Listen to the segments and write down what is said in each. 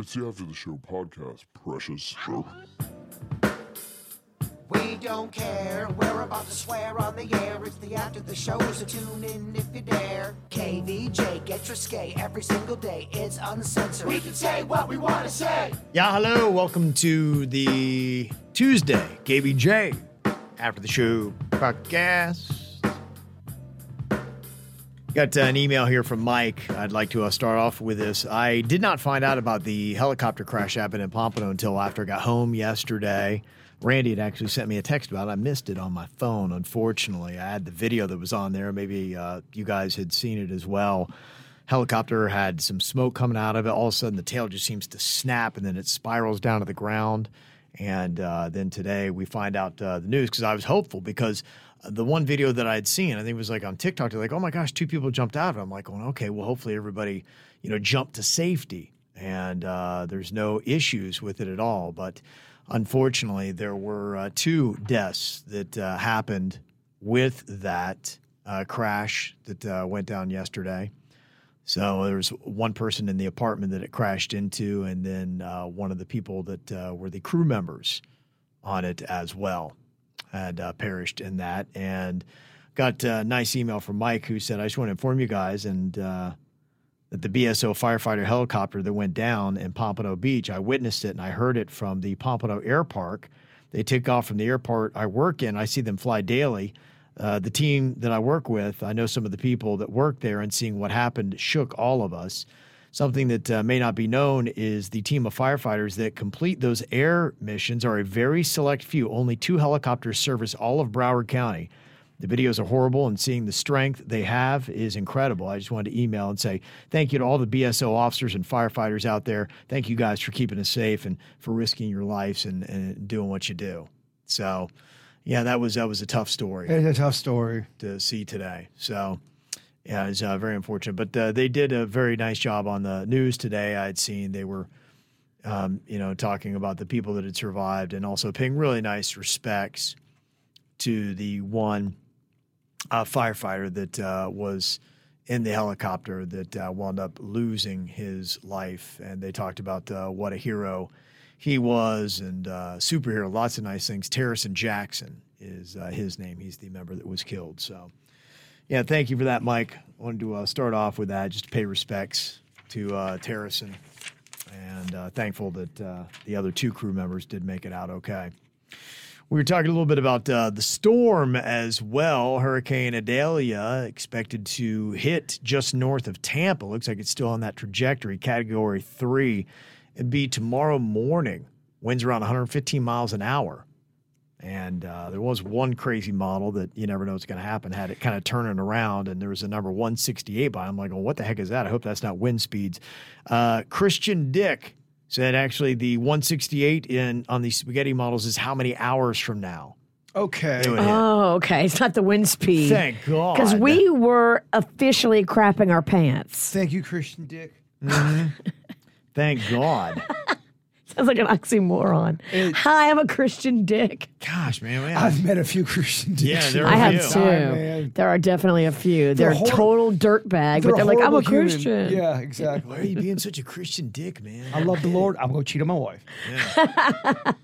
It's the After the Show podcast, precious. Show. We don't care. We're about to swear on the air. It's the after the show, so tune in if you dare. KVJ, get your skate every single day. It's uncensored. We can say what we want to say. Yeah, hello. Welcome to the Tuesday KVJ after the show podcast. Got uh, an email here from Mike. I'd like to uh, start off with this. I did not find out about the helicopter crash happened in Pompano until after I got home yesterday. Randy had actually sent me a text about it. I missed it on my phone, unfortunately. I had the video that was on there. Maybe uh, you guys had seen it as well. Helicopter had some smoke coming out of it. All of a sudden, the tail just seems to snap and then it spirals down to the ground. And uh, then today we find out uh, the news because I was hopeful because the one video that I had seen, I think it was like on TikTok, they're like, oh my gosh, two people jumped out. I'm like, well, okay, well, hopefully everybody, you know, jumped to safety and uh, there's no issues with it at all. But unfortunately, there were uh, two deaths that uh, happened with that uh, crash that uh, went down yesterday. So there was one person in the apartment that it crashed into, and then uh, one of the people that were the crew members on it as well had uh, perished in that. And got a nice email from Mike who said, I just want to inform you guys and uh, that the BSO firefighter helicopter that went down in Pompano Beach, I witnessed it and I heard it from the Pompano Air Park. They take off from the airport I work in. I see them fly daily. Uh, the team that I work with, I know some of the people that work there, and seeing what happened shook all of us. Something that uh, may not be known is the team of firefighters that complete those air missions are a very select few. Only two helicopters service all of Broward County. The videos are horrible, and seeing the strength they have is incredible. I just wanted to email and say thank you to all the BSO officers and firefighters out there. Thank you guys for keeping us safe and for risking your lives and, and doing what you do. So, yeah, that was that was a tough story. It's a tough story to see today. So, yeah, it's uh, very unfortunate. But uh, they did a very nice job on the news today. I'd seen they were, um, you know, talking about the people that had survived and also paying really nice respects to the one uh, firefighter that uh, was in the helicopter that uh, wound up losing his life. And they talked about uh, what a hero he was and superhero, lots of nice things. Terryson Jackson is his name. He's the member that was killed. So. Yeah, thank you for that, Mike. I wanted to uh, start off with that, just to pay respects to uh, Terryson, and uh, thankful that uh, the other two crew members did make it out okay. We were talking a little bit about uh, the storm as well. Hurricane Idalia expected to hit just north of Tampa. Looks like it's still on that trajectory, category three. It'd be tomorrow morning. Winds around 115 miles an hour. And uh, there was one crazy model that you never know what's going to happen. Had it kind of turning around, and there was a number 168 by. I'm like, well, what the heck is that? I hope that's not wind speeds. Uh, Christian Dick said actually the 168 in on these spaghetti models is how many hours from now? Okay. Oh, okay. It's not the wind speed. Thank God. Because we were officially crapping our pants. Thank you, Christian Dick. Mm-hmm. Thank God. Sounds like an oxymoron. It- Hi, I'm a Christian dick. Gosh, man. man. I've met a few Christian Dicks. Yeah, there are I have few. too. time. There are definitely a few. They're, They're hor- total dirtbag, but they're like, I'm a horrible human. Christian. Yeah, Why are exactly. you being such a Christian dick, man? I love the Lord. I'm going to cheat on my wife.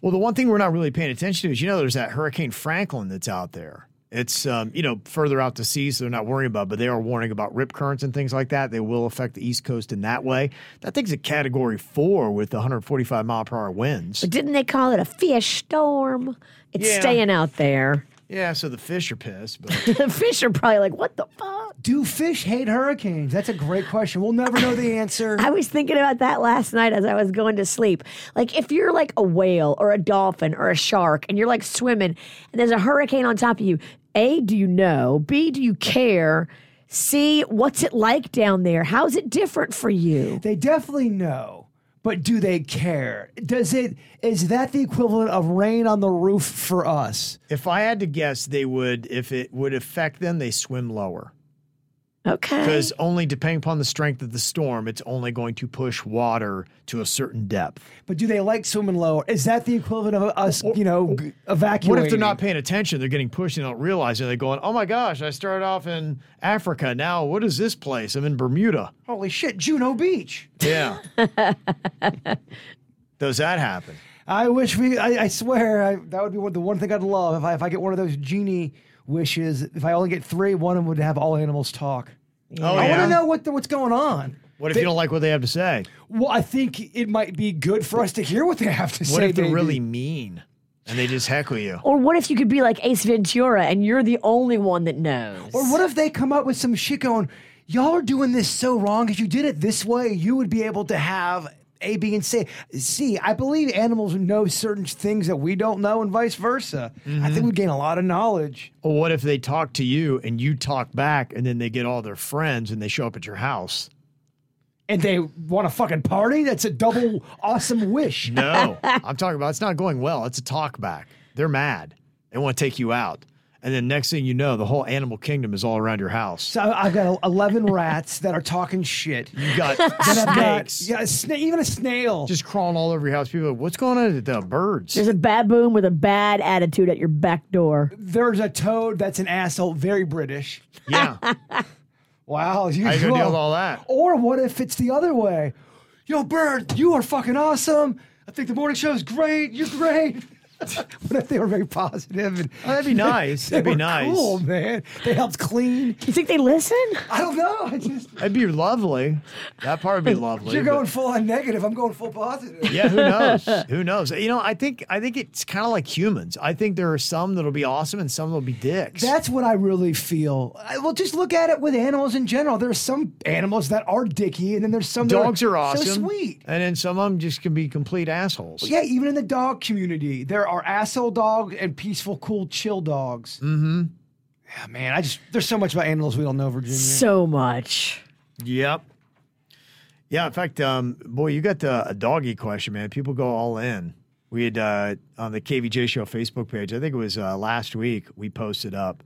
Well, the one thing we're not really paying attention to is, you know, there's that Hurricane Franklin that's out there. It's, um, you know, further out to sea, so they're not worrying about, but they are warning about rip currents and things like that. They will affect the East Coast in that way. That thing's a category four with 145 mile per hour winds. But didn't they call it a fish storm? It's Yeah. staying out there. Yeah, so the fish are pissed, but the fish are probably like, what the fuck? Do fish hate hurricanes? That's a great question. We'll never know the answer. I was thinking about that last night as I was going to sleep. Like, if you're like a whale or a dolphin or a shark and you're like swimming and there's a hurricane on top of you, A, do you know? B, do you care? C, what's it like down there. How's it different for you? They definitely know, but do they care? Does it is that the equivalent of rain on the roof for us? If I had to guess, they would, if it would affect them, they swim lower. Okay. Because only depending upon the strength of the storm, it's only going to push water to a certain depth. But do they like swimming lower? Is that the equivalent of us, you know, g- evacuating? What if they're not paying attention? They're getting pushed and they don't realize it. They're going, oh my gosh, I started off in Africa. Now, what is this place? I'm in Bermuda. Holy shit, Juno Beach. Yeah. Does that happen? I wish we. I, I swear, I, that would be one, the one thing I'd love if I if I get one of those genie wishes. If I only get three, one of them would have all animals talk. Oh, I want to know what the, what's going on. What if you don't like what they have to say? Well, I think it might be good for us to hear what they have to say. What if they're maybe. really mean and they just heckle you? or what if you could be like Ace Ventura and you're the only one that knows? Or what if they come up with some shit going, y'all are doing this so wrong. If you did it this way, you would be able to have A, B, and C. See, I believe animals know certain things that we don't know and vice versa. I think mm-hmm. we gain a lot of knowledge. Or what if they talk to you and you talk back and then they get all their friends and they show up at your house? And they want a fucking party? That's a double awesome wish. No, I'm talking about it's not going well. It's a talk back. They're mad. They want to take you out. And then next thing you know, the whole animal kingdom is all around your house. So I- I've got 11 rats that are talking shit. You got Then I've got snakes yeah, a sna- even a snail. just crawling all over your house. People, are like, what's going on with the birds? There's a baboon with a bad attitude at your back door. There's a toad that's an asshole, very British. Yeah. Wow. You, How you gonna deal with all that? Or what if it's the other way? Yo, Bird, you are fucking awesome. I think the morning show is great. You're great. what if they were very positive and Oh, that'd be nice. they That'd be nice. Cool, man. They helped clean. You think they listen? I don't know. I just That'd be lovely. That part would be lovely. you're but- going full on negative. I'm going full positive. yeah, who knows? who knows? You know, I think I think it's kind of like humans. I think there are some that'll be awesome and some that'll be dicks. That's what I really feel. I, well, just look at it with animals in general. There's some animals that are dicky, and then there's some Dogs that are awesome. So sweet. And then some of them just can be complete assholes. Yeah, even in the dog community, there are asshole dogs and peaceful, cool, chill dogs. Mm-hmm. Yeah, man. I just there's so much about animals we don't know, Virginia. So much. Yep. Yeah, in fact, um, boy, you got the, a doggy question, man. People go all in. We had uh, on the KVJ Show Facebook page, I think it was uh, last week, we posted up.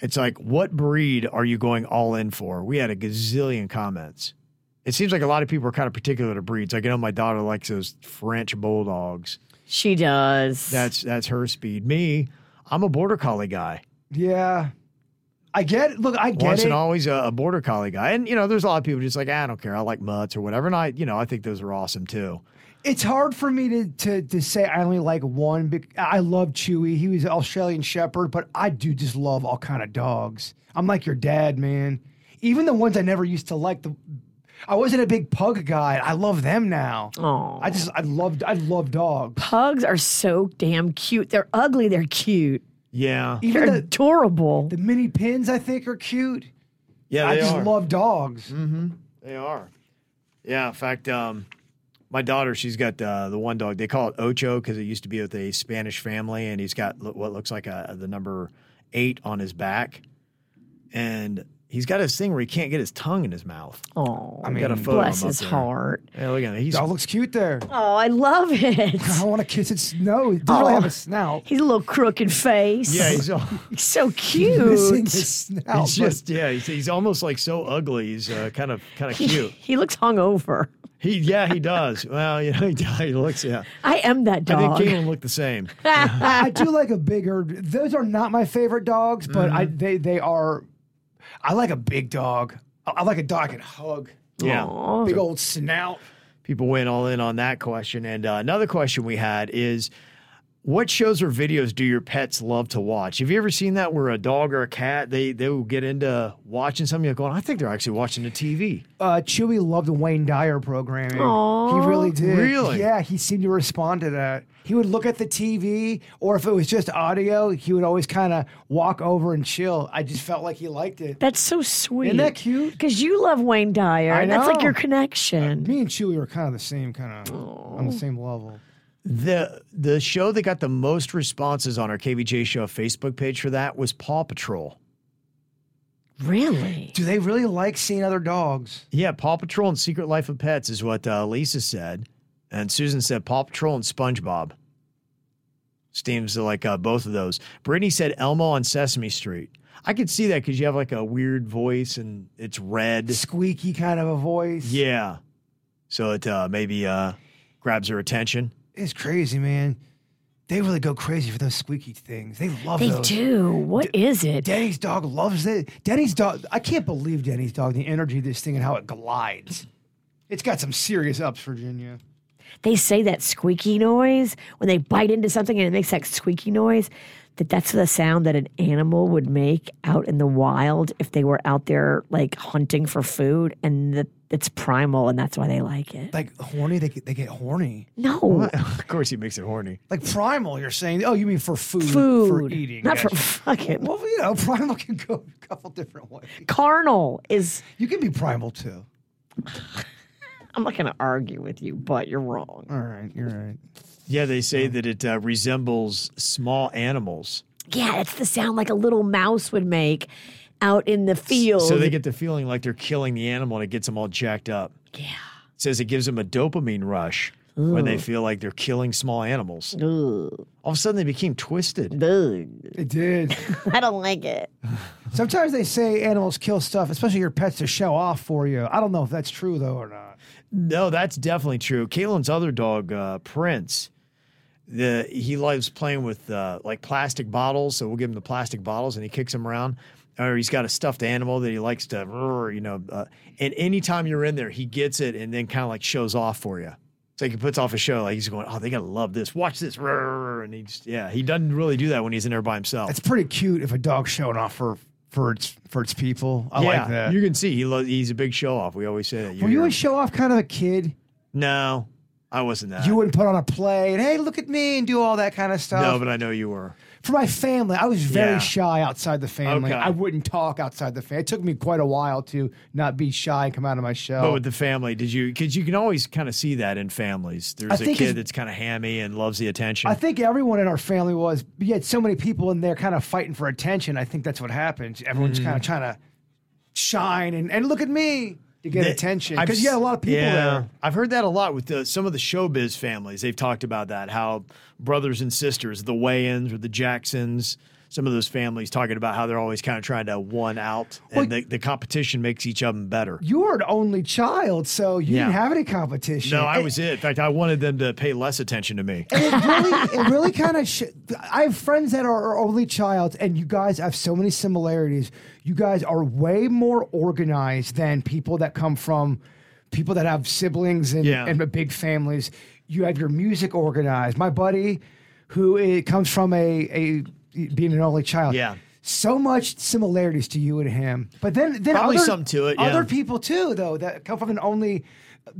It's like, what breed are you going all in for? We had a gazillion comments. It seems like a lot of people are kind of particular to breeds. Like, you know, my daughter likes those French bulldogs. She does. That's that's her speed. Me, I'm a border collie guy. yeah, I get. Look, I get Once it. and always a, a border collie guy. And you know, there's a lot of people just like, "Ah, I don't care. I like mutts or whatever. And I, you know, I think those are awesome too. it's hard for me to, to to say I only like one. I love Chewy. He was an Australian Shepherd, but I do just love all kind of dogs. I'm like your dad, man. Even the ones I never used to like. The I wasn't a big pug guy. I love them now. Aw. I just I love I love dogs. Pugs are so damn cute. They're ugly. They're cute. Yeah, They're Even the, adorable. the mini pins I think are cute. yeah, I just are. love dogs. Mm-hmm. they are. Yeah, in fact, um, my daughter, she's got uh, the one dog. They call it Ocho because it used to be with a Spanish family, and he's got lo- what looks like a, the number eight on his back, and he's got his thing where he can't get his tongue in his mouth. Oh, I got a photo of bless him up his there. heart. Yeah, look at him. He's Dog looks cute there. Oh, I love it. I want to kiss its nose. It doesn't really have a snout. He's a little crooked face. yeah, he's, all, He's so Missing cute. his snout. he's just yeah, he's, he's almost like so ugly. He's uh, kind of kind of cute. He looks hungover. He yeah, he does. Well, you know, he, he looks yeah. I am that dog. I dog. think Caitlin looked the same. I do like a bigger. Those are not my favorite dogs, but I Mm-hmm. they they are. I like a big dog. I, I like a dog I can hug. Yeah. Big old snout. people went all in on that question. And uh, another question we had is what shows or videos do your pets love to watch? Have you ever seen that where a dog or a cat they they will get into watching something you're going, I think they're actually watching the TV. Uh, Chewy loved the Wayne Dyer programming. Aw. He really did. Really? Yeah, he seemed to respond to that. He would look at the TV, or if it was just audio, he would always kind of walk over and chill. I just felt like he liked it. That's so sweet. Isn't that cute? Because you love Wayne Dyer, I and that's like your connection. Me and Chewy were kind of the same, kind of on the same level. The the show that got the most responses on our KVJ show Facebook page for that was Paw Patrol. Really? Do they really like seeing other dogs? Yeah, Paw Patrol and Secret Life of Pets is what uh, Lisa said, and Susan said Paw Patrol and SpongeBob. Seems like uh, both of those. Brittany said Elmo on Sesame Street. I could see that because you have like a weird voice and it's red. Squeaky kind of a voice. Yeah, so it uh, maybe uh, grabs her attention. It's crazy, man. They really go crazy for those squeaky things. They love They those. do. What is it? Denny's dog loves it. Denny's dog. I can't believe Denny's dog. The energy of this thing and how it glides. It's got some serious ups, Virginia. They say that squeaky noise when they bite into something and it makes that squeaky noise. That that's the sound that an animal would make out in the wild if they were out there like hunting for food, and that it's primal, and that's why they like it. Like horny, they get, they get horny. No of course, he makes it horny. Like primal, you're saying? Oh, you mean for food? food, for eating? not for Gotcha. fucking. Well, you know, primal can go a couple different ways. Carnal is. You can be primal too. I'm not going to argue with you, but you're wrong. All right, you're right. Yeah, they say that it uh, resembles small animals. Yeah, it's the sound like a little mouse would make out in the field. So they get the feeling like they're killing the animal and it gets them all jacked up. yeah. It says it gives them a dopamine rush when they feel like they're killing small animals. Ugh. All of a sudden they became twisted. Ugh. It did. I don't like it. Sometimes they say animals kill stuff, especially your pets, to show off for you. I don't know if that's true though or not. No, that's definitely true. Caitlin's other dog, uh, Prince, the he loves playing with uh, like plastic bottles. So we'll give him the plastic bottles and he kicks them around. Or he's got a stuffed animal that he likes to, you know. Uh, and anytime you're in there, he gets it and then kind of like shows off for you. It's like he puts off a show, like he's going, "Oh, they gotta love this. Watch this!" Rrr," And he just, yeah, he doesn't really do that when he's in there by himself. It's pretty cute if a dog's showing off for for its for its people. I yeah, like that. you can see he lo- he's a big show off. We always say that. Were you a show off kind of a kid? no, I wasn't that. You wouldn't put on a play and hey, look at me and do all that kind of stuff. no, but I know you were. For my family, I was very Yeah. shy outside the family. Okay. I wouldn't talk outside the family. It took me quite a while to not be shy and come out of my shell. But with the family, did you? Because you can always kind of see that in families. There's a kid that's kind of hammy and loves the attention. I think everyone in our family was, you had so many people in there kind of fighting for attention. I think that's what happens. Everyone's Mm-hmm. kind of trying to shine and, and look at me to get That- attention. Because you had a lot of people yeah, there. I've heard that a lot with the, some of the showbiz families. They've talked about that how brothers and sisters, the Wayans or the Jacksons, some of those families talking about how they're always kind of trying to one out, and Well, the, the competition makes each of them better. You were an only child, so you Yeah. didn't have any competition. No, I And- was it. In fact, I wanted them to pay less attention to me. And it really, it really kind of. Sh- I have friends that are only child, and you guys have so many similarities. You guys are way more organized than people that come from people that have siblings and, Yeah. and big families. You have your music organized. My buddy, who it comes from a a being an only child. Yeah. So much similarities to you and him, but then then Probably other, some to it, yeah. Other people too, though, that come from an only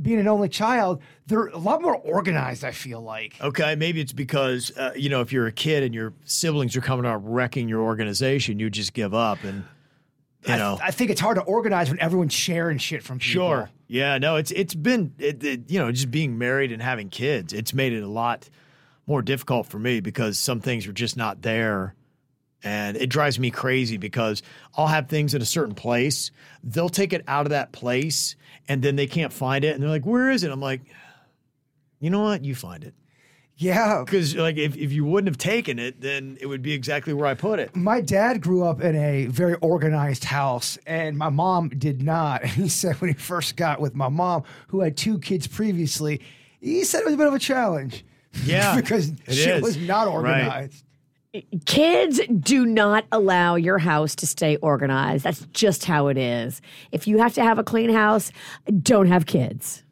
being an only child, they're a lot more organized. I feel like. Okay, maybe it's because uh, you know if you're a kid and your siblings are coming out wrecking your organization, you just give up and you I, know. I think it's hard to organize when everyone's sharing shit from people. Sure. Yeah. No. It's it's been it, it, you know just being married and having kids. It's made it a lot more difficult for me because some things are just not there, and it drives me crazy because I'll have things in a certain place. They'll take it out of that place, and then they can't find it, and they're like, "Where is it?" I'm like, "You know what? You find it." Yeah. Because like if, if you wouldn't have taken it, then it would be exactly where I put it. My dad grew up in a very organized house, and my mom did not. And he said when he first got with my mom, who had two kids previously, he said it was a bit of a challenge. Yeah, because it shit is. was not Right. organized. Kids do not allow your house to stay organized. That's just how it is. If you have to have a clean house, don't have kids.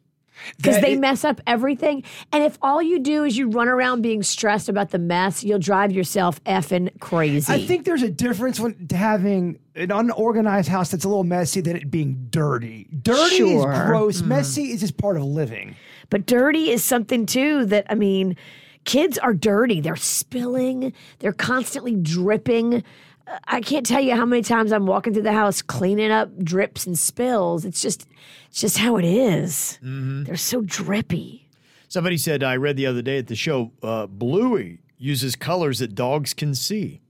Because they i- mess up everything. And if all you do is you run around being stressed about the mess, you'll drive yourself effing crazy. I think there's a difference when having an unorganized house that's a little messy than it being dirty. Dirty Sure. is gross. Mm. Messy is just part of living. But dirty is something too that, I mean, kids are dirty. They're spilling, they're constantly dripping. Uh, I can't tell you how many times I'm walking through the house cleaning up drips and spills. It's just, it's just how it is. They're so drippy. Somebody said I read the other day at the show, uh, Bluey uses colors that dogs can see,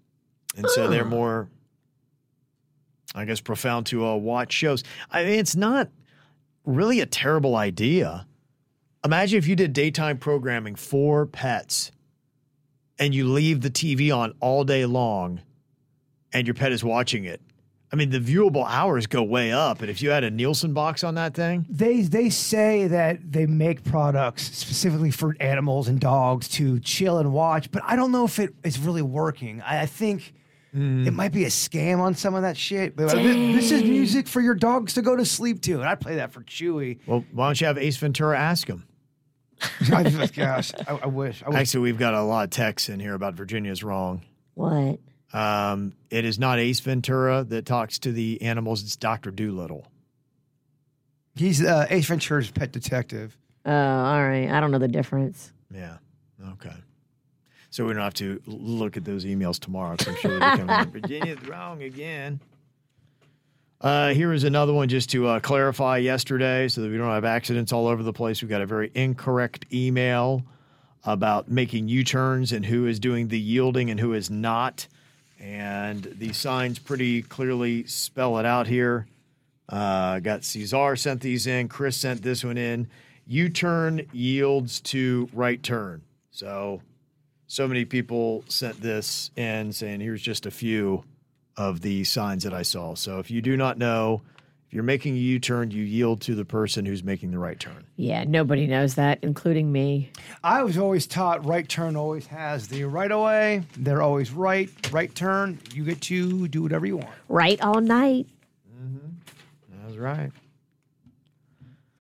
and so they're more I guess, profound to uh, watch shows. I mean, it's not really a terrible idea. Imagine if you did daytime programming for pets and you leave the TV on all day long and your pet is watching it. I mean, the viewable hours go way up. And if you had a Nielsen box on that thing, They they say that they make products specifically for animals and dogs to chill and watch, but I don't know if it is really working. I, I think hmm. it might be a scam on some of that shit. But like, "This- this is music for your dogs to go to sleep to, and I play that for Chewy. well, why don't you have Ace Ventura ask him? I just, gosh, I, I wish. I wish. Actually, we've got a lot of texts in here about Virginia's wrong. What? Um, it is not Ace Ventura that talks to the animals, it's Dr. Dolittle. He's uh, Ace Ventura's pet detective. Oh, all right. I don't know the difference. Yeah. Okay. So we don't have to look at those emails tomorrow. 'cause I'm sure they're coming in. Virginia's wrong again. Uh, here is another one just to uh, clarify yesterday so that we don't have accidents all over the place. We got a very incorrect email about making U turns and who is doing the yielding and who is not. And the signs pretty clearly spell it out here. Uh, got Cesar sent these in. Chris sent this one in. U turn yields to right turn. So, so many people sent this in saying, here's just a few of the signs that I saw. So, if you do not know, if you're making a U turn, you yield to the person who's making the right turn. Yeah, nobody knows that, including me. I was always taught right turn always has the right of way. They're always right. Right turn, you get to do whatever you want. Right all night. Mm-hmm. That's right.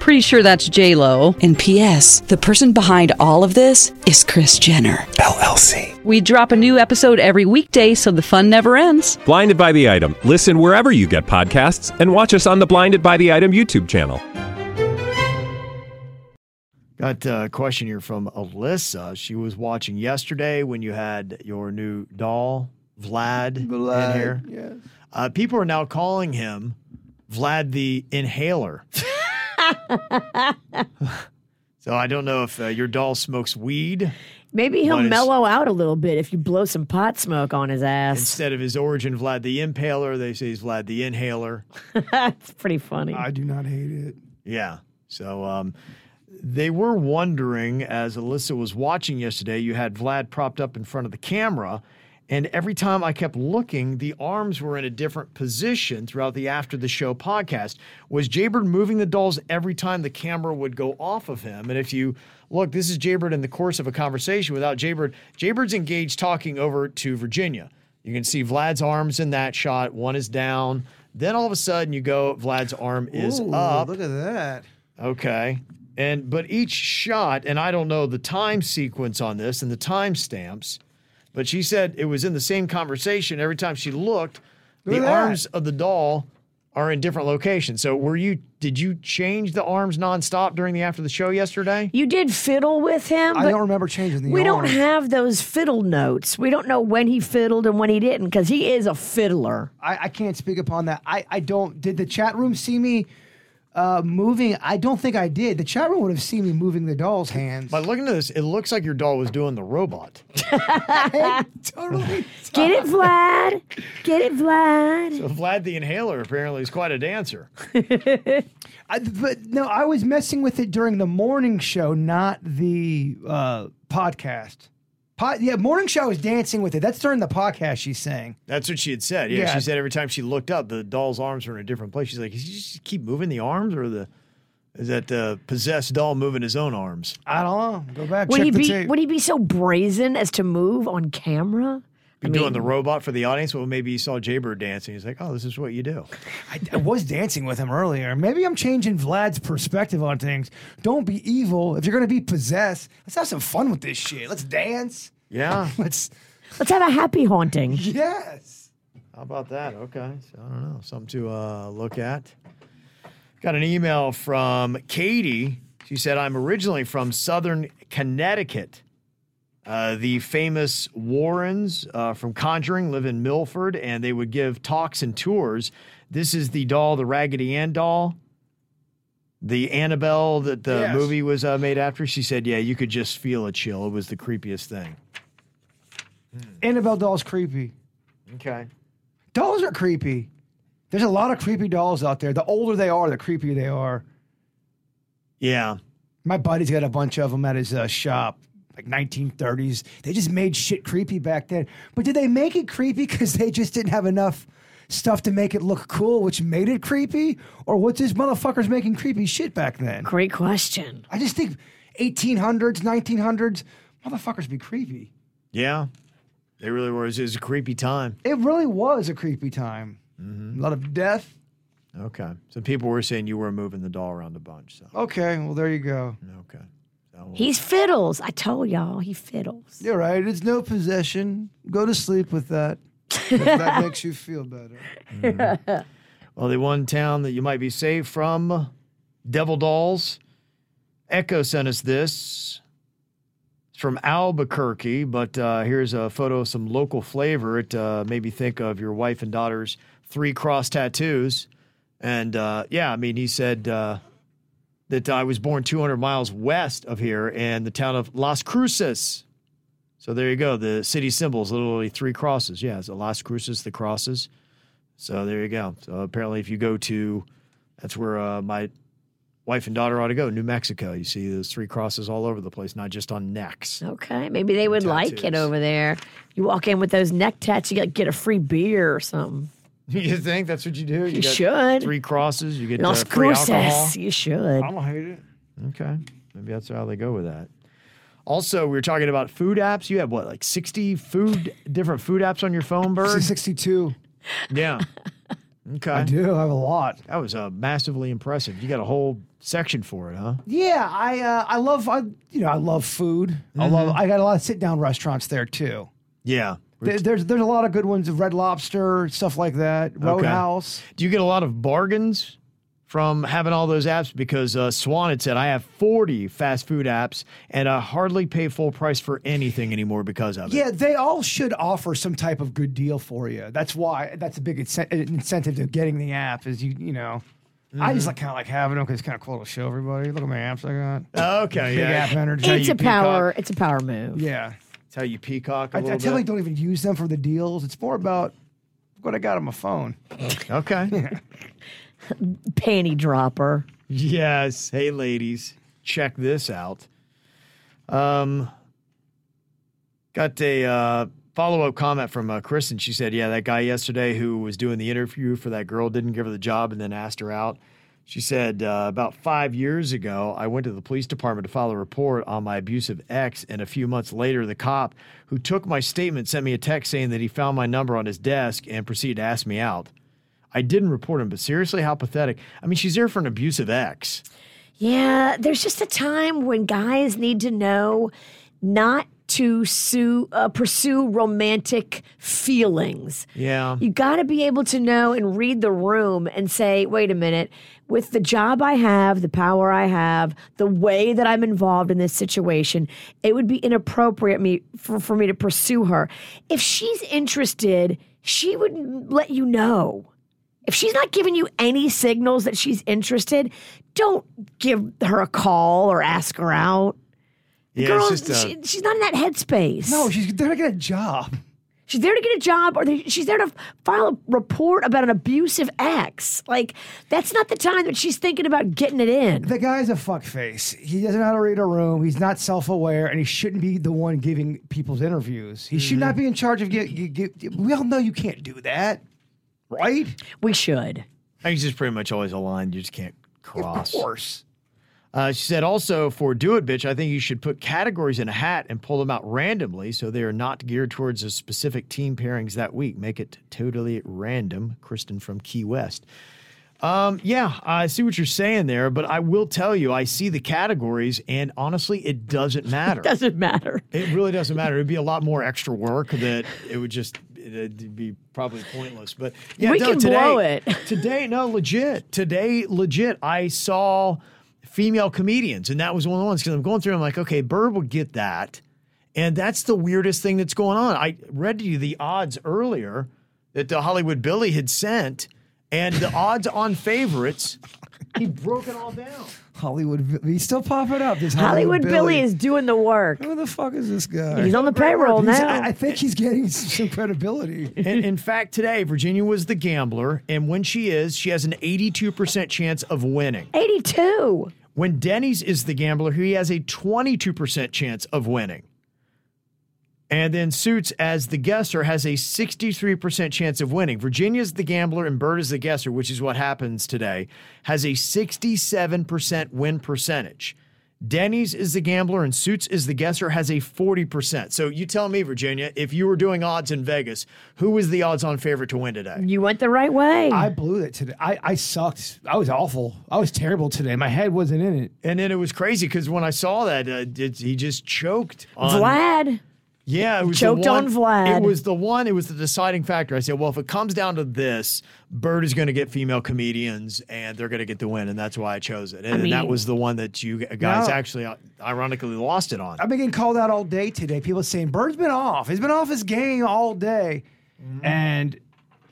Pretty sure that's J Lo. And P.S. The person behind all of this is Kris Jenner. LLC. We drop a new episode every weekday, so the fun never ends. Blinded by the item. Listen wherever you get podcasts, and watch us on the Blinded by the Item YouTube channel. Got a question here from Alyssa. She was watching yesterday when you had your new doll, Vlad, in here. Yes. Uh, people are now calling him Vlad the Inhaler. so I don't know if uh, your doll smokes weed Maybe he'll mellow out a little bit if you blow some pot smoke on his ass. instead of his origin, Vlad the Impaler. They say he's Vlad the Inhaler. That's pretty funny. I do not hate it. Yeah. So um, they were wondering as Alyssa was watching yesterday, you had Vlad propped up in front of the camera. And every time I kept looking, the arms were in a different position throughout the after the show podcast. Was Jaybird moving the dolls every time the camera would go off of him? And if you look, this is Jaybird in the course of a conversation without Jaybird. Jaybird's engaged talking over to Virginia. You can see Vlad's arms in that shot. One is down. Then all of a sudden you go, Vlad's arm is Ooh, up. Look at that. Okay. And but each shot, and I don't know the time sequence on this and the time stamps, but she said it was in the same conversation every time she looked. Look the arms of the doll are in different locations. So were you did you change the arms nonstop during the after the show yesterday? you did fiddle with him, I don't remember changing the we don't have those fiddle notes. We don't know when he fiddled and when he didn't because he is a fiddler. I, I can't speak upon that. I, I don't. Did the chat room see me uh, moving? I don't think I did. The chat room would have seen me moving the doll's hands. By looking at this, it looks like your doll was doing the robot. totally. Get it, Vlad? Get it, Vlad? So Vlad the Inhaler apparently is quite a dancer. I, but no, I was messing with it during the morning show, not the uh, podcast. Pod, yeah, morning show is dancing with it. That's during the podcast. She's saying. That's what she had said. Yeah, Yeah. she said every time she looked up, the doll's arms were in a different place. She's like, "Is he just keep moving the arms, or the is that the possessed doll moving his own arms?" I don't know. Go back. Would check he the be tape. would he be so brazen as to move on camera? Be doing the robot for the audience. Well, maybe you saw Jaybird dancing. He's like, "Oh, this is what you do." I, I was dancing with him earlier. Maybe I'm changing Vlad's perspective on things. Don't be evil. If you're gonna be possessed, let's have some fun with this shit. Let's dance. Yeah, Let's. Let's have a happy haunting. Yes. how about that? Okay, so I don't know, something to uh, look at. Got an email from Katie. She said, "I'm originally from Southern Connecticut." Uh, the famous Warrens uh, from Conjuring live in Milford, and they would give talks and tours. This is the doll, the Raggedy Ann doll, the Annabelle that the Yes. movie was uh, made after. She said, "Yeah, you could just feel a chill. It was the creepiest thing." Annabelle doll's creepy. Okay. Dolls are creepy. There's a lot of creepy dolls out there. The older they are, the creepier they are. Yeah. My buddy's got a bunch of them at his uh, shop, like 1930s. They just made shit creepy back then. But did they make it creepy because they just didn't have enough stuff to make it look cool, which made it creepy? Or what's this motherfuckers making creepy shit back then? Great question. I just think 1800s, 1900s, motherfuckers be creepy. Yeah. They really were. It was, it was a creepy time. It really was a creepy time. Mm-hmm. A lot of death. Okay. So people were saying you were moving the doll around a bunch. So Okay, well, there you go. okay. So, He's fiddles. I told y'all he fiddles. You're right. It's no possession. Go to sleep with that. if that makes you feel better. well, the one town that you might be saved from, Devil Dolls. Echo sent us this. It's from Albuquerque, but uh, here's a photo of some local flavor. It uh, made me think of your wife and daughter's three cross tattoos. And uh, yeah, I mean, he said uh, that I was born 200 miles west of here in the town of Las Cruces. So there you go. The city symbol is literally three crosses. Yeah, so Las Cruces, the crosses. So there you go. So apparently, if you go to, that's where uh, my wife and daughter ought to go, New Mexico. You see those three crosses all over the place, not just on necks. Okay, maybe they would like it over there. You walk in with those neck tats, you get a free beer or something. You think that's what you do? You got should. Three crosses. You get uh, Las free alcohol. You should. I don't hate it. Okay. Maybe that's how they go with that. Also, we were talking about food apps. You have what, like 60 food different food apps on your phone, Bird? 62. Yeah. Okay. I do. I have a lot. That was uh, massively impressive. You got a whole section for it, huh? Yeah, I uh, I love I you know I love food. I love I got a lot of sit down restaurants there too. Yeah. There- There's there's a lot of good ones. Red Lobster, stuff like that. Roadhouse. Do you get a lot of bargains from having all those apps? Because uh, Swan had said, I have 40 fast food apps and I hardly pay full price for anything anymore because of it. Yeah, they all should offer some type of good deal for you. That's why that's a big incen- incentive to getting the app. Is you you know, I just like kind of like having them because it's kind of cool to show everybody. Look at my apps I got. Okay. Big yeah. app energy. It's a power. peacock. It's a power move. Yeah, It's how you peacock a I, I little typically bit. don't even use them for the deals. It's more about what I got on my phone. Okay. Panty dropper. yes. Hey, ladies, check this out. Um, got a uh, follow up comment from uh, Kristen. She said, "Yeah, that guy yesterday who was doing the interview for that girl didn't give her the job and then asked her out." She said, uh, "About five years ago, I went to the police department to file a report on my abusive ex, and a few months later, the cop who took my statement sent me a text saying that he found my number on his desk and proceeded to ask me out." I didn't report him, but seriously, how pathetic. I mean, she's there for an abusive ex. Yeah, there's just a time when guys need to know not to sue, uh, pursue romantic feelings. Yeah. You got to be able to know and read the room and say, wait a minute, with the job I have, the power I have, the way that I'm involved in this situation, it would be inappropriate me for, for me to pursue her. If she's interested, she would let you know. If she's not giving you any signals that she's interested, don't give her a call or ask her out. Yeah, Girl, it's just uh, she, she's not in that headspace. No, she's there to get a job. She's there to get a job or they, she's there to file a report about an abusive ex. Like, that's not the time that she's thinking about getting it in. The guy's a fuckface. He doesn't know how to read a room. He's not self-aware, and he shouldn't be the one giving people's interviews. He should not be in charge of get, get, get- We all know you can't do that, right? We should. I think it's just pretty much always a line you just can't cross. Of course. Uh, she said also for Do It Bitch, I think you should put categories in a hat and pull them out randomly so they are not geared towards a specific team pairings that week. Make it totally random. Kristen from Key West. Um, yeah, I see what you're saying there, but I will tell you, I see the categories, and honestly, it doesn't matter. Doesn't matter. It really doesn't matter. It'd be a lot more extra work that it would just it'd be probably pointless. But yeah, We no, can today, blow it. today, no, legit. Today, legit. I saw female comedians, and that was one of the ones because I'm going through. I'm like, okay, Bird would get that, And that's the weirdest thing that's going on. I read to you the odds earlier that the Hollywood Billy had sent, and the odds on favorites, he broke it all down. Hollywood, he's still popping up. This Hollywood Billy. is doing the work. Who the fuck is this guy? He's on the payroll He's- now. I, I think he's getting some credibility. in, in fact, today, Virginia was the gambler, and when she is, she has an 82% chance of winning. 82. When Denny's is the gambler, he has a 22% chance of winning. And then Suits, as the guesser, has a 63% chance of winning. Virginia's the gambler and Bird is the guesser, which is what happens today, has a 67% win percentage. Denny's is the gambler and Suits is the guesser, has a 40%. So you tell me, Virginia, if you were doing odds in Vegas, who was the odds on favorite to win today? You went the right way. I blew it today. I, I sucked. I was awful. I was terrible today. My head wasn't in it. And then it was crazy because when I saw that, uh, it, he just choked. On, Vlad. Yeah, it was Choked the one, on Vlad. It was the one. It was the deciding factor. I said, well, if it comes down to this, Bird is going to get female comedians, and they're going to get the win, and that's why I chose it. And, and that was the one that you guys No. actually, uh, ironically, lost it on. I've been getting called out all day today. People saying Bird's been off. He's been off his game all day. And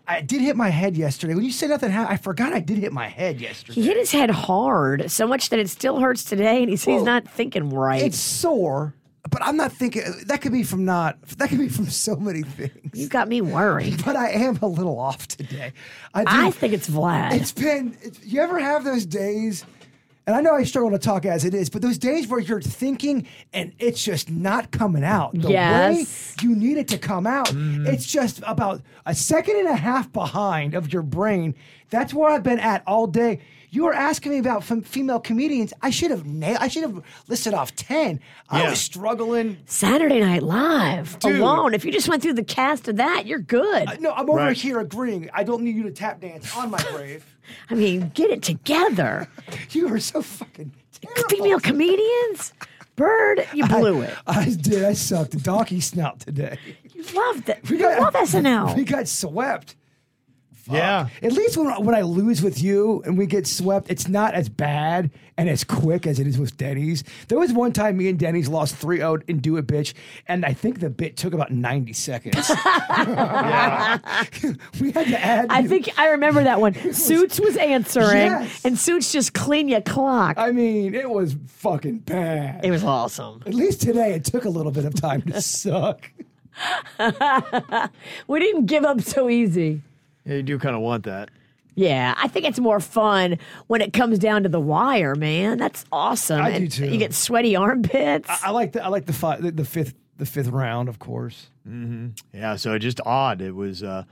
I did hit my head yesterday. When you said nothing happened, I forgot I did hit my head yesterday. He hit his head hard, so much that it still hurts today, and he says he's not thinking right. It's sore, but I'm not thinking that could be from not that could be from so many things. you got me worried. But I am a little off today. I, do- I think it's Vlad. It's been. It's, you ever have those days? And I know I struggle to talk as it is, but those days where you're thinking and it's just not coming out the Yes. way you need it to come out. Mm-hmm. It's just about a second and a half behind of your brain. That's where I've been at all day. You were asking me about fem- female comedians. I should have nailed. I should have listed off ten. I was struggling. Saturday Night Live Dude. alone. If you just went through the cast of that, you're good. Uh, no, I'm over Right. here agreeing. I don't need you to tap dance on my grave. I mean, get it together. You are so fucking terrible. Female comedians? Bird, you blew it. I did. I sucked. Donkey snout today. You loved it. We You love SNL. We got swept. Yeah. At least when, when I lose with you and we get swept, it's not as bad and as quick as it is with Denny's. There was one time me and Denny's lost 3 0 in Do It Bitch, and I think the bit took about 90 seconds. we had to add. I think I remember that one. Suits was answering, Yes. and Suits just clean your clock. I mean, it was fucking bad. it was awesome. At least today, it took a little bit of time to suck. We didn't give up so easy. Yeah, you do kind of want that. Yeah, I think it's more fun when it comes down to the wire, man. That's awesome. I do too. You get sweaty armpits. I like the I like the, fi- the the fifth the fifth round, of course. Yeah, so just odd. It was uh,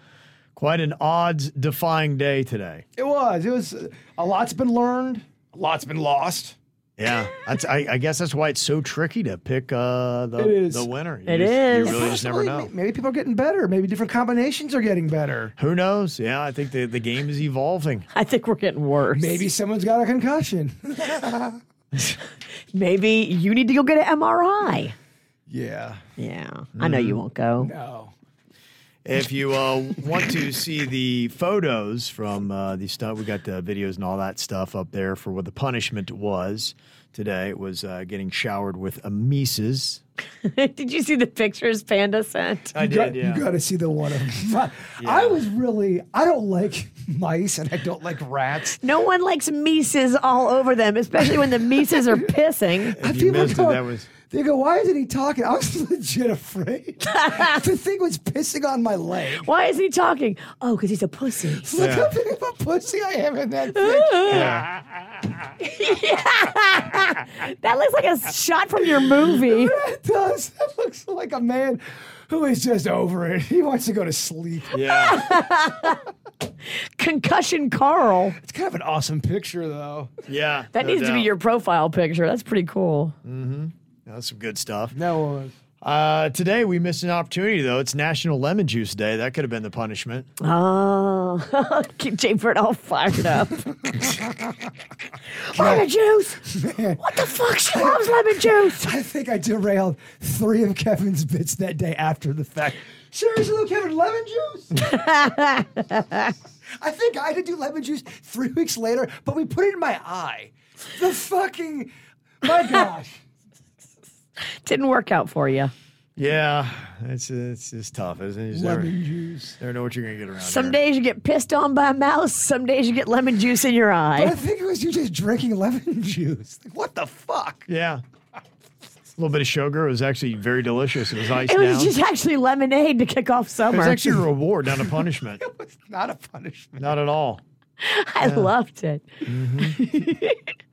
quite an odds defying day today. It was. It was. uh, A lot's been learned. A lot's been lost. Yeah, that's. I, I guess that's why it's so tricky to pick uh, the It is. the winner. You It just- is. You really just never know. Maybe people are getting better. Maybe different combinations are getting better. Who knows? Yeah, I think the, the game is evolving. I think we're getting worse. Maybe someone's got a concussion. Maybe you need to go get an MRI. yeah. Yeah, I know you won't go. No. If you uh, want to see the photos from uh, the stuff, we got the videos and all that stuff up there for what the punishment was today. It was uh, getting showered with a Mises. did you see the pictures Panda sent? I You got, you got to see the one of them. I was really. I don't like mice and I don't like rats. No one likes Mises all over them, especially when the Mises are pissing. And you people missed it, that was- They go, why isn't he talking? I was legit afraid. the thing was pissing on my leg. Why is he talking? Oh, because he's a pussy. Look how big of a pussy I am in that picture. That looks like a shot from your movie. It does. That looks like a man who is just over it. He wants to go to sleep. Yeah, Concussion Carl. It's kind of an awesome picture, though. yeah. That no needs to be your profile picture. That's pretty cool. Mm hmm. That's some good stuff. That was. Uh, today we missed an opportunity though. It's National Lemon Juice Day. That could have been the punishment. Oh, keep Jay Bird all fired up. lemon juice. What the fuck? She loves lemon juice. I think I derailed three of Kevin's bits that day after the fact. Seriously, though, Kevin, lemon juice? I think I had to do lemon juice three weeks later, but we put it in my eye. The fucking. My gosh. Didn't work out for you. Yeah, it's it's just tough, isn't it? You just never, Lemon juice. never know what you're gonna get around. Some here. days you get pissed on by a mouse. Some days you get lemon juice in your eye. But I eye. think it was you just drinking lemon juice. Like, what the fuck? Yeah. A little bit of sugar. It was actually very delicious. It was iced It was down. just actually lemonade to kick off summer. it was actually a reward, not a punishment. it was not a punishment. not at all. I loved it. Mm-hmm.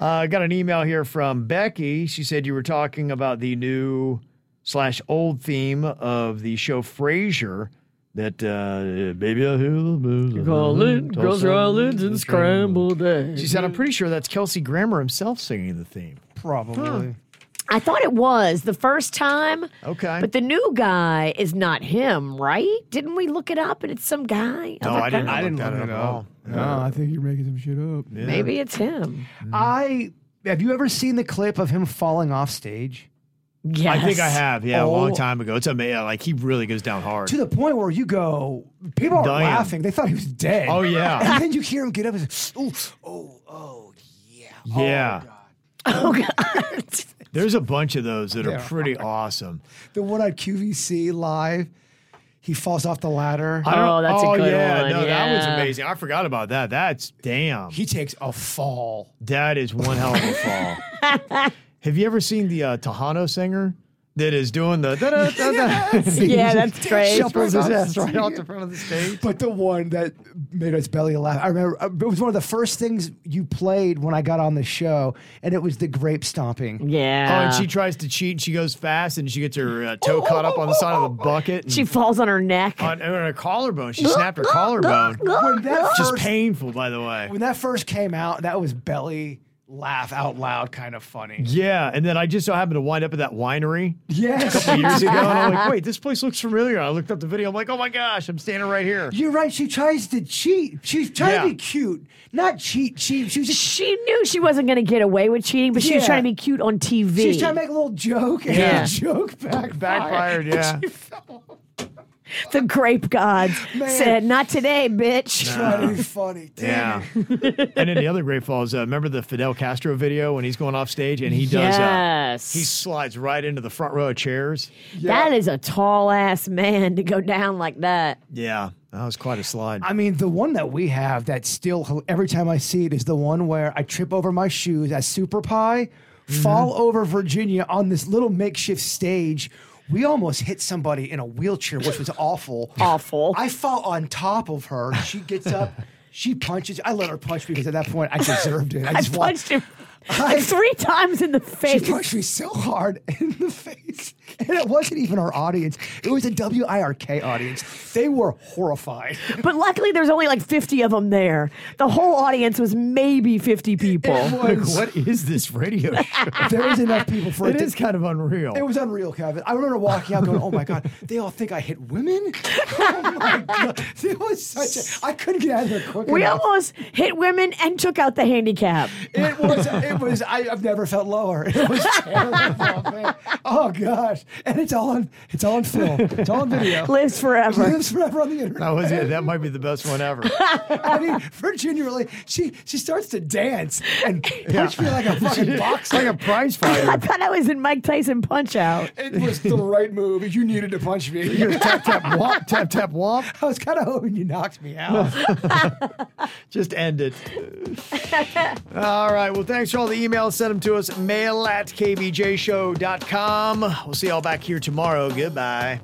Uh, I got an email here from Becky. She said you were talking about the new slash old theme of the show Frasier. That uh, baby, I hear the blues. Calling, girls are eyelids and scrambled eggs. She said, "I'm pretty sure that's Kelsey Grammer himself singing the theme." Probably. I thought it was the first time, Okay, but the new guy is not him, right? Didn't we look it up and it's some guy? no, Other I didn't. guy? I I didn't didn't look look that up at all. No, I think you're making some shit up. Maybe it's him. Mm. I have you ever seen the clip of him falling off stage? Yes. I think I have. Yeah, a long Oh. time ago. It's amazing. Like he really goes down hard. To the point where you go, people are Damn. laughing. They thought he was dead. Oh, yeah. And then you hear him get up and say, oh, oh, oh, yeah. Yeah. Oh God. Oh, There's a bunch of those that are They're pretty awesome. The one on QVC live, he falls off the ladder. I don't- Oh, that's a oh, good yeah, one, No, that was yeah. amazing. I forgot about that. That's damn. He takes a fall. That is one hell of a fall. Have you ever seen the uh, Tejano singer that is doing the da da da da? Yeah, that's great. Shuffles his ass right the off the front of the stage. But the one that made us belly laugh, I remember uh, it was one of the first things you played when I got on the show, and it was the grape stomping. Yeah. Oh, and she tries to cheat. and She goes fast, and she gets her uh, toe caught up on the side of the bucket. And she falls on her neck. on, on her collarbone. She snapped her collarbone. When that Just painful, by the way. when that first came out, that was belly laugh out loud kind of funny. Yeah, and then I just so happened to wind up at that winery Yes. years ago, and I'm like, wait, this place looks familiar. I looked up the video. I'm like, oh my gosh, I'm standing right here. You're right. She tries to cheat. She's trying Yeah. to be cute, not cheat. Cheat. She was just. She knew she wasn't going to get away with cheating, but she was trying to be cute on TV. She's trying to make a little joke, and Yeah. the joke backfired. Backfired, yeah. the grape gods Man. said, "Not today, bitch." Trying to be funny. Damn Yeah. and then the other great falls. Uh, remember the Fidel Castro video when he's going off stage and he does. Yes. Uh, he slides right into the front row of chairs. That is a tall ass man to go down like that. Yeah, that was quite a slide. I mean, the one that we have that still every time I see it is the one where I trip over my shoes as Super Pie, fall over Virginia on this little makeshift stage. We almost hit somebody in a wheelchair, which was awful. Awful. I fall on top of her. She gets up. She punches. I let her punch me because at that point I deserved it. I I just punched him I- like three times in the face. She punched me so hard in the face. And it wasn't even our audience. It was a WIRK audience. They were horrified. But luckily, there's only like 50 of them there. The whole audience was maybe 50 people. It Like, what is this radio show? there was enough people for it. It is kind of unreal. It was unreal, Kevin. I remember walking out going, "Oh my god, they all think I hit women." Oh my god, it was such a. I couldn't get out of there quick We enough. almost hit women and took out the handicap. It was. It was. I, I've never felt lower. It was terrible, man. Oh gosh, and it's all on. It's all on film. It's all on video. Lives forever. Lives forever on the internet. that was it. That might be the best one ever. I mean, Virginia really. She she starts to dance and punch me like a fucking It's boxer. like a prize I thought I was in Mike Tyson Punch Out. It was the right move. You needed to punch me. You tap tap womp tap tap womp. I was kind of hoping you knocked me out. Just end it. all right. Well, thanks for all the emails. Send them to us. Mail at kvjshow.com. We'll see y'all back here tomorrow. Goodbye.